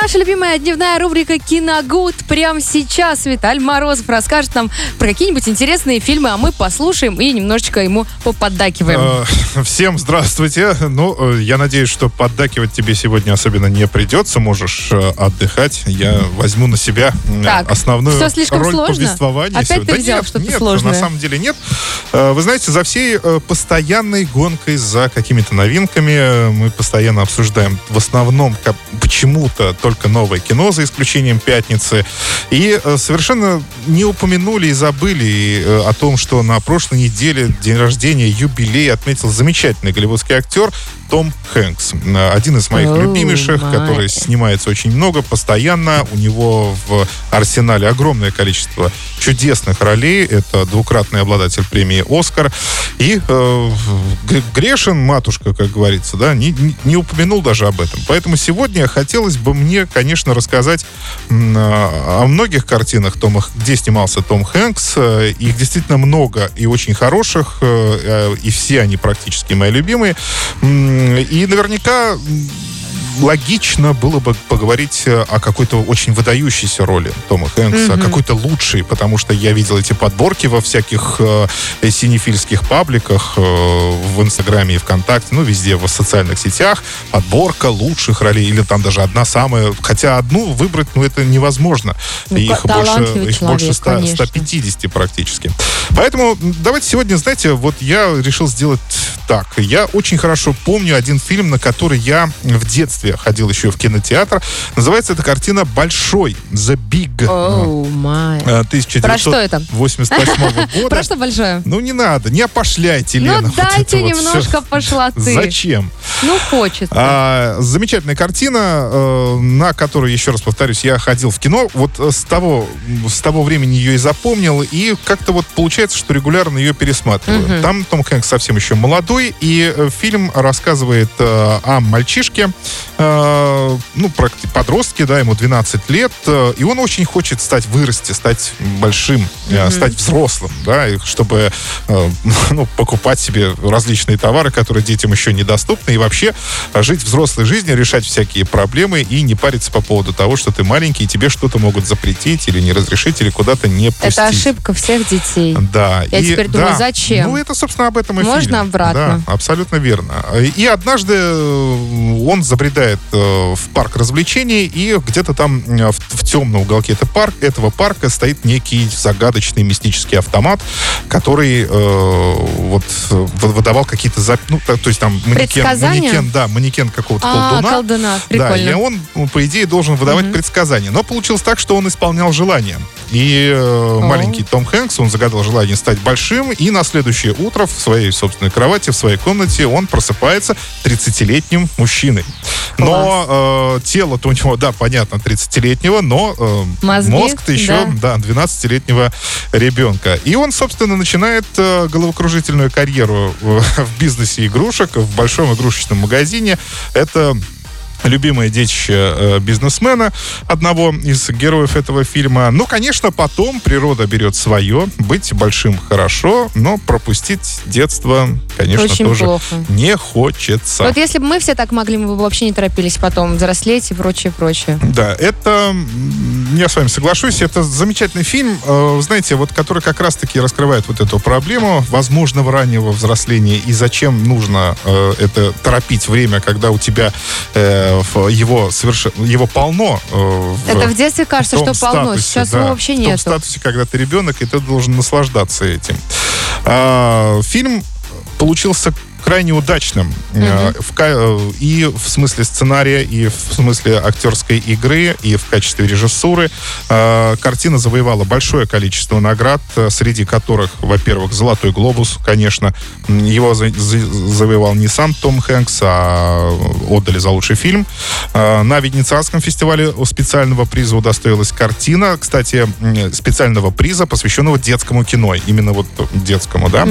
Наша любимая дневная рубрика «Киногуд» прямо сейчас Виталь Морозов расскажет нам про какие-нибудь интересные фильмы, а мы послушаем и немножечко ему поподдакиваем. Э, Всем здравствуйте. Ну, э, я надеюсь, что поддакивать тебе сегодня особенно не придется. Можешь э, отдыхать. Я возьму на себя Так, основную всё слишком роль сложно? повествования. Опять ты Да взял что-то нет, сложное? на самом деле нет. Вы знаете, за всей постоянной гонкой за какими-то новинками мы постоянно обсуждаем в основном почему-то только новое кино, за исключением «Пятницы». И э, совершенно не упомянули и забыли э, о том, что на прошлой неделе день рождения, юбилей отметил замечательный голливудский актер том Хэнкс. Э, Один из моих Оу, любимейших, май. который снимается очень много, постоянно. У него в арсенале огромное количество чудесных ролей. Это двукратный обладатель премии «Оскар». И э, грешен, матушка, как говорится, да, не, не- упомянул даже об этом. Поэтому сегодня хотелось бы мне, конечно, рассказать м, о многих картинах, Тома, где снимался Том Хэнкс. Э, Их действительно много и очень хороших, э, э, и все они практически мои любимые. И наверняка логично было бы поговорить э, о какой-то очень выдающейся роли Тома Хэнкса, Мгм. какой-то лучшей, потому что я видел эти подборки во всяких э, синефильских пабликах, э, в Инстаграме и ВКонтакте, ну, везде, в социальных сетях, подборка лучших ролей, или там даже одна самая, хотя одну выбрать, ну, это невозможно. Ну, их больше, их больше человек, 100, конечно. 150 практически. Поэтому давайте сегодня, знаете, вот я решил сделать так. Я очень хорошо помню один фильм, на который я в детстве ходил еще в кинотеатр. Называется эта картина «Большой», «The Big». Оу, май. э? 1988 года. Про что большое? Ну, не надо, не опошляйте, Лена. Ну, дайте немножко всё. пошлоты. Зачем? Ну, хочется. А, замечательная картина, э, на которую, еще раз повторюсь, я ходил в кино. Вот э, с того, с того времени ее и запомнил. И как-то вот получается, что регулярно ее пересматриваю. Мгм. Там Том Хэнкс совсем еще молодой. И фильм рассказывает э, о мальчишке, э, ну, подростке, да, ему 12 лет. э, и он очень хочет стать, вырасти, стать большим, э, стать взрослым, да, и чтобы э, ну, покупать себе различные товары, которые детям еще недоступны, и вообще жить взрослой жизнью, решать всякие проблемы и не париться по поводу того, что ты маленький, и тебе что-то могут запретить или не разрешить, или куда-то не пустить. Это ошибка всех детей. Да. Я и- теперь думаю, да. зачем? Ну, это, собственно, об этом и Можно фильм. обратно? Да, абсолютно верно. И однажды он забредает э, в парк развлечений, и где-то там в, в темном уголке этого, парк, этого парка стоит некий загадочный мистический автомат, который э, вот вы- выдавал какие-то... зап- Ну, то, то есть там манекен, манекен, да, манекен какого-то А, колдуна. колдуна, Да, и он, ну, по идее, должен выдавать предсказания. Но получилось так, что он исполнял желания. И э, маленький Том Хэнкс, он загадал желание стать большим, и на следующее утро в своей собственной кровати, в своей комнате он просыпается 30-летним мужчиной. Но э, тело-то у него, да, понятно, 30-летнего, но э, Мозги, мозг-то еще, да, 12-летнего ребенка. И он, собственно, начинает э, головокружительную карьеру э, в бизнесе игрушек, в большом игрушечном магазине. Это любимое детище э, бизнесмена, одного из героев этого фильма. Ну, конечно, потом природа берет свое. Быть большим хорошо, но пропустить детство, конечно, Очень тоже плохо. не хочется. Вот если бы мы все так могли, мы бы вообще не торопились потом взрослеть и прочее, прочее. Да, это, я с вами соглашусь, это замечательный фильм, э, знаете, вот который как раз-таки раскрывает вот эту проблему возможного раннего взросления и зачем нужно э, это торопить время, когда у тебя э, его совершенно его полно. Это в детстве кажется, в что полно. статусе, Сейчас да, его вообще В том нету. статусе, когда ты ребенок, и ты должен наслаждаться этим. А, фильм получился крайне удачным э, и в смысле сценария, и в смысле актерской игры, и в качестве режиссуры. Э, Картина завоевала большое количество наград, среди которых, во-первых, «Золотой глобус», конечно. Его за- за- завоевал не сам Том Хэнкс, а отдали за лучший фильм. На Венецианском фестивале у специального приза удостоилась картина, кстати, специального приза, посвященного детскому кино. Именно вот детскому, да.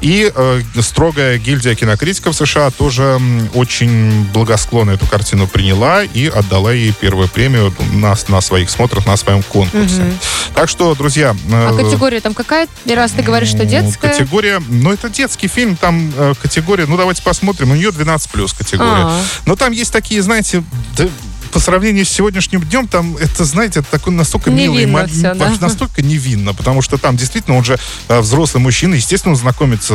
И э, строгая гильдия Ассоциация кинокритиков США тоже очень благосклонно эту картину приняла и отдала ей первую премию на, на своих смотрах, на своем конкурсе. Так что, друзья... А э, категория там какая? И раз ты говоришь, что ну, детская. Категория, ну это детский фильм, там э, категория, ну давайте посмотрим, у нее 12 плюс категория. А. Но там есть такие, знаете, да, по сравнению с сегодняшним днем, там это, знаете, это такой настолько милый, всё, да. настолько невинно, потому что там действительно он же э, взрослый мужчина, естественно, он знакомится,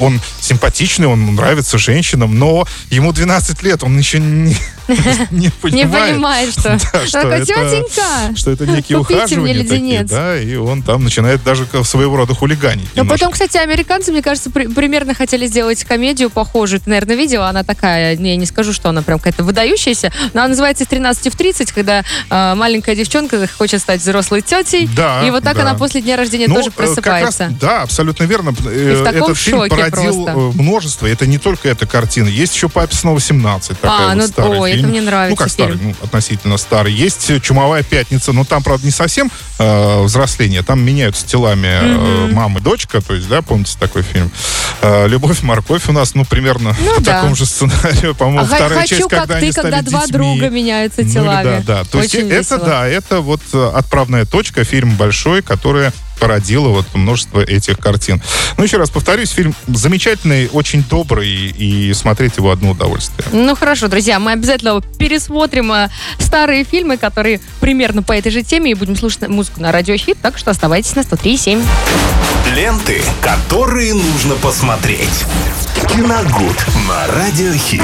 он симпатичный, он нравится женщинам, но ему 12 лет, он еще не, не понимает. Не понимает, что. Да, что Такой, это- что это некие ухаживания такие, да, и он там начинает даже своего рода хулиганить. Но немножко. потом, кстати, американцы, мне кажется, при- примерно хотели сделать комедию похожую. Ты, наверное, видела, она такая, я не скажу, что она прям какая-то выдающаяся, но она называется «С 13 в 30», когда э, маленькая девчонка хочет стать взрослой тетей, Да, и вот так да. она после дня рождения Ну, тоже э, как раз- просыпается. да, абсолютно верно. Э, Этот фильм породил просто. э, множество. Это не только эта картина. Есть еще «Папе снова 17». Такая А, вот ну, старый ой, это фильм. мне нравится Ну, как старый, фильм. ну, относительно старый. Есть «Чумовая пятница». Но там, правда, не совсем э, взросление. Там меняются телами э, мама и дочка. То есть, да, помните такой фильм? Э, «Любовь, морковь» у нас, ну, примерно Ну, по да. такому же сценарию. По-моему, А вторая хочу, часть, как когда ты, они когда стали два детьми. друга меняются Ну, телами. Да, да. То есть Очень это, весело. да, это вот э, отправная точка, фильм большой, которая породила вот множество этих картин. Ну, еще раз повторюсь, фильм замечательный, очень добрый, и смотреть его одно удовольствие. Ну хорошо, друзья, мы обязательно пересмотрим э, старые фильмы, которые примерно по этой же теме, и будем слушать музыку на радио Хит, так что оставайтесь на 103.7. Ленты, которые нужно посмотреть. Киногуд на Радиохит.